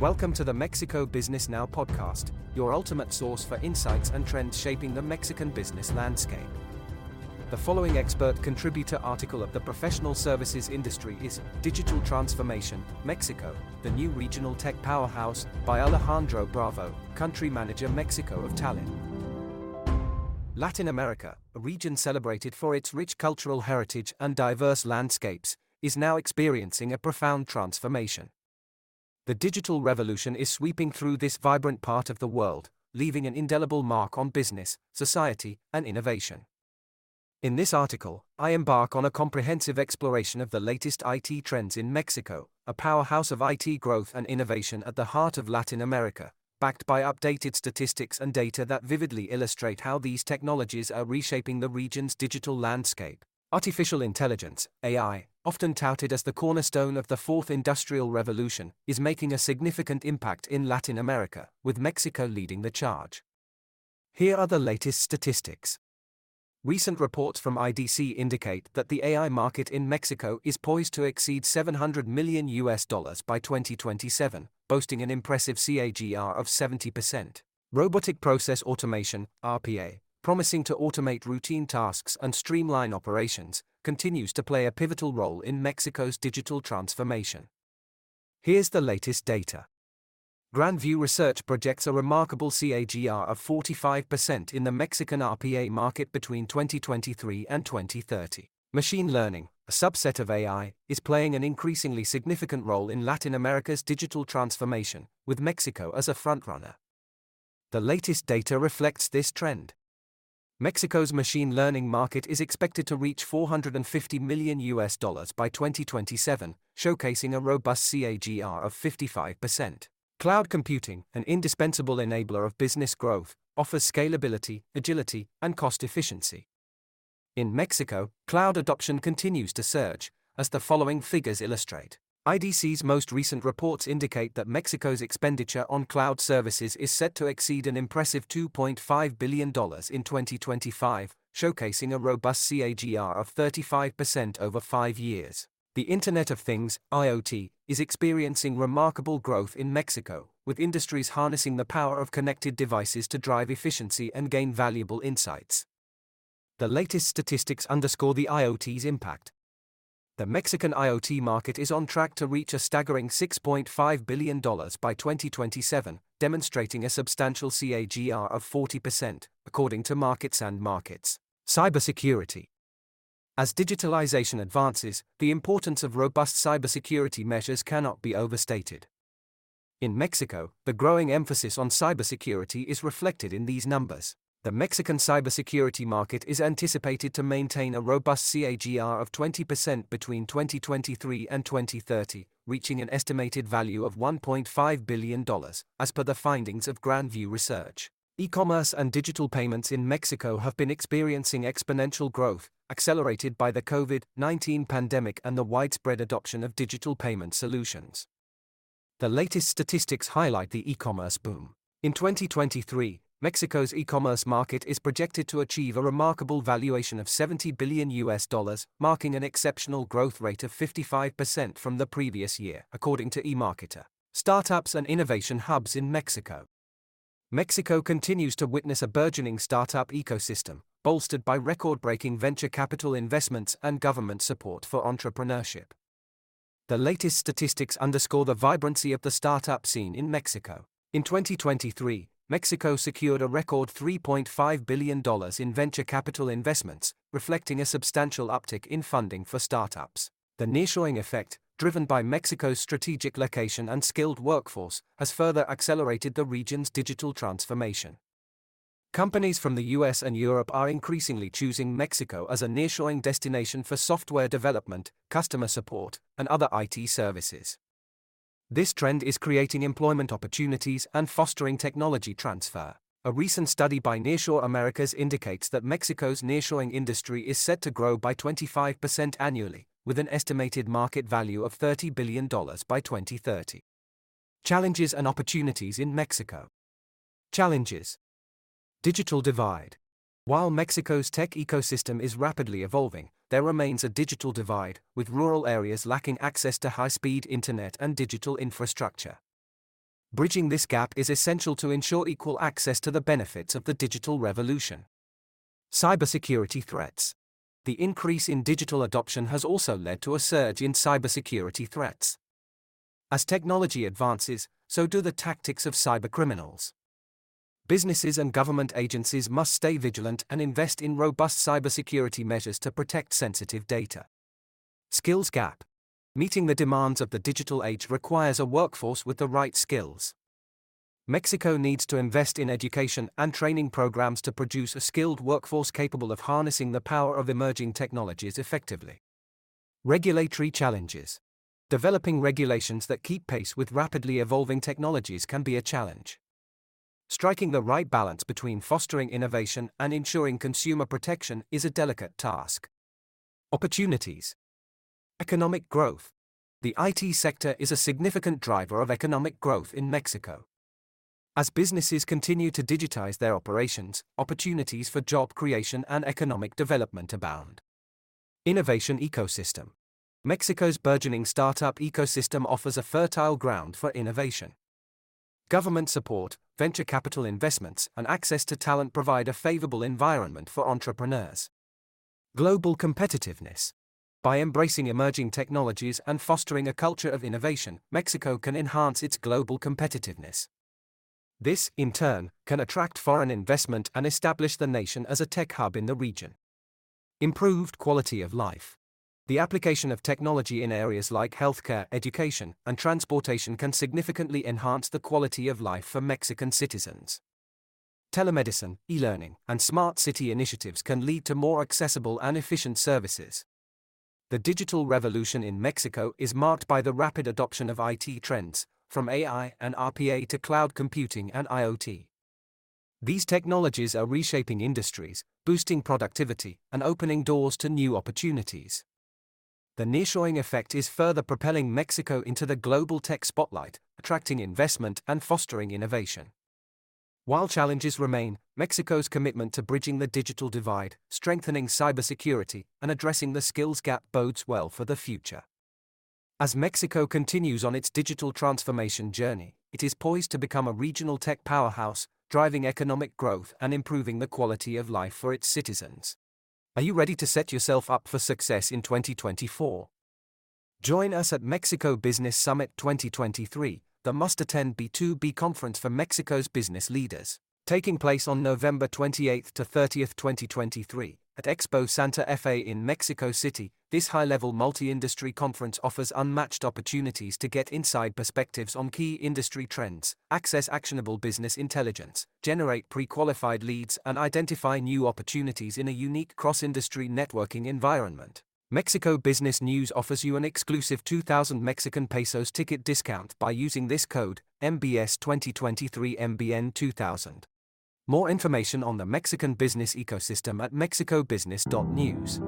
Welcome to the Mexico Business Now podcast, your ultimate source for insights and trends shaping the Mexican business landscape. The following expert contributor article of the professional services industry is Digital Transformation, Mexico, the new regional tech powerhouse, by Alejandro Bravo, Country Manager Mexico of Talan. Latin America, a region celebrated for its rich cultural heritage and diverse landscapes, is now experiencing a profound transformation. The digital revolution is sweeping through this vibrant part of the world, leaving an indelible mark on business, society, and innovation. In this article, I embark on a comprehensive exploration of the latest IT trends in Mexico, a powerhouse of IT growth and innovation at the heart of Latin America, backed by updated statistics and data that vividly illustrate how these technologies are reshaping the region's digital landscape. Artificial intelligence, AI, often touted as the cornerstone of the fourth industrial revolution, is making a significant impact in Latin America, with Mexico leading the charge. Here are the latest statistics. Recent reports from IDC indicate that the AI market in Mexico is poised to exceed 700 million US dollars by 2027, boasting an impressive CAGR of 70%. Robotic Process Automation, RPA, promising to automate routine tasks and streamline operations, continues to play a pivotal role in Mexico's digital transformation. Here's the latest data. Grandview Research projects a remarkable CAGR of 45% in the Mexican RPA market between 2023 and 2030. Machine learning, a subset of AI, is playing an increasingly significant role in Latin America's digital transformation, with Mexico as a frontrunner. The latest data reflects this trend. Mexico's machine learning market is expected to reach 450 million US dollars by 2027, showcasing a robust CAGR of 55%. Cloud computing, an indispensable enabler of business growth, offers scalability, agility, and cost efficiency. In Mexico, cloud adoption continues to surge, as the following figures illustrate. IDC's most recent reports indicate that Mexico's expenditure on cloud services is set to exceed an impressive $2.5 billion in 2025, showcasing a robust CAGR of 35% over five years. The Internet of Things, IoT, is experiencing remarkable growth in Mexico, with industries harnessing the power of connected devices to drive efficiency and gain valuable insights. The latest statistics underscore the IoT's impact, the Mexican IoT market is on track to reach a staggering $6.5 billion by 2027, demonstrating a substantial CAGR of 40%, according to Markets and Markets. Cybersecurity. As digitalization advances, the importance of robust cybersecurity measures cannot be overstated. In Mexico, the growing emphasis on cybersecurity is reflected in these numbers the Mexican cybersecurity market is anticipated to maintain a robust CAGR of 20% between 2023 and 2030, reaching an estimated value of $1.5 billion, as per the findings of Grandview Research. E commerce and digital payments in Mexico have been experiencing exponential growth, accelerated by the COVID 19 pandemic and the widespread adoption of digital payment solutions. The latest statistics highlight the e commerce boom. In 2023, Mexico's e-commerce market is projected to achieve a remarkable valuation of 70 billion US dollars, marking an exceptional growth rate of 55% from the previous year, according to eMarketer. Startups and innovation hubs in Mexico. Mexico continues to witness a burgeoning startup ecosystem, bolstered by record-breaking venture capital investments and government support for entrepreneurship. The latest statistics underscore the vibrancy of the startup scene in Mexico. In 2023, Mexico secured a record $3.5 billion in venture capital investments, reflecting a substantial uptick in funding for startups. The nearshoring effect, driven by Mexico's strategic location and skilled workforce, has further accelerated the region's digital transformation. Companies from the US and Europe are increasingly choosing Mexico as a nearshoring destination for software development, customer support, and other IT services. This trend is creating employment opportunities and fostering technology transfer. A recent study by Nearshore Americas indicates that Mexico's nearshoring industry is set to grow by 25% annually, with an estimated market value of $30 billion by 2030. Challenges and opportunities in Mexico. Challenges Digital divide. While Mexico's tech ecosystem is rapidly evolving, there remains a digital divide, with rural areas lacking access to high speed internet and digital infrastructure. Bridging this gap is essential to ensure equal access to the benefits of the digital revolution. Cybersecurity threats. The increase in digital adoption has also led to a surge in cybersecurity threats. As technology advances, so do the tactics of cybercriminals. Businesses and government agencies must stay vigilant and invest in robust cybersecurity measures to protect sensitive data. Skills gap. Meeting the demands of the digital age requires a workforce with the right skills. Mexico needs to invest in education and training programs to produce a skilled workforce capable of harnessing the power of emerging technologies effectively. Regulatory challenges. Developing regulations that keep pace with rapidly evolving technologies can be a challenge. Striking the right balance between fostering innovation and ensuring consumer protection is a delicate task. Opportunities. Economic growth. The IT sector is a significant driver of economic growth in Mexico. As businesses continue to digitize their operations, opportunities for job creation and economic development abound. Innovation ecosystem. Mexico's burgeoning startup ecosystem offers a fertile ground for innovation. Government support, venture capital investments, and access to talent provide a favorable environment for entrepreneurs. Global competitiveness. By embracing emerging technologies and fostering a culture of innovation, Mexico can enhance its global competitiveness. This, in turn, can attract foreign investment and establish the nation as a tech hub in the region. Improved quality of life. The application of technology in areas like healthcare, education, and transportation can significantly enhance the quality of life for Mexican citizens. Telemedicine, e learning, and smart city initiatives can lead to more accessible and efficient services. The digital revolution in Mexico is marked by the rapid adoption of IT trends, from AI and RPA to cloud computing and IoT. These technologies are reshaping industries, boosting productivity, and opening doors to new opportunities. The nearshoring effect is further propelling Mexico into the global tech spotlight, attracting investment and fostering innovation. While challenges remain, Mexico's commitment to bridging the digital divide, strengthening cybersecurity, and addressing the skills gap bodes well for the future. As Mexico continues on its digital transformation journey, it is poised to become a regional tech powerhouse, driving economic growth and improving the quality of life for its citizens. Are you ready to set yourself up for success in 2024? Join us at Mexico Business Summit 2023, the must attend B2B conference for Mexico's business leaders, taking place on November 28 to 30, 2023. At Expo Santa Fe in Mexico City, this high level multi industry conference offers unmatched opportunities to get inside perspectives on key industry trends, access actionable business intelligence, generate pre qualified leads, and identify new opportunities in a unique cross industry networking environment. Mexico Business News offers you an exclusive 2,000 Mexican pesos ticket discount by using this code, MBS 2023 MBN 2000. More information on the Mexican business ecosystem at mexicobusiness.news.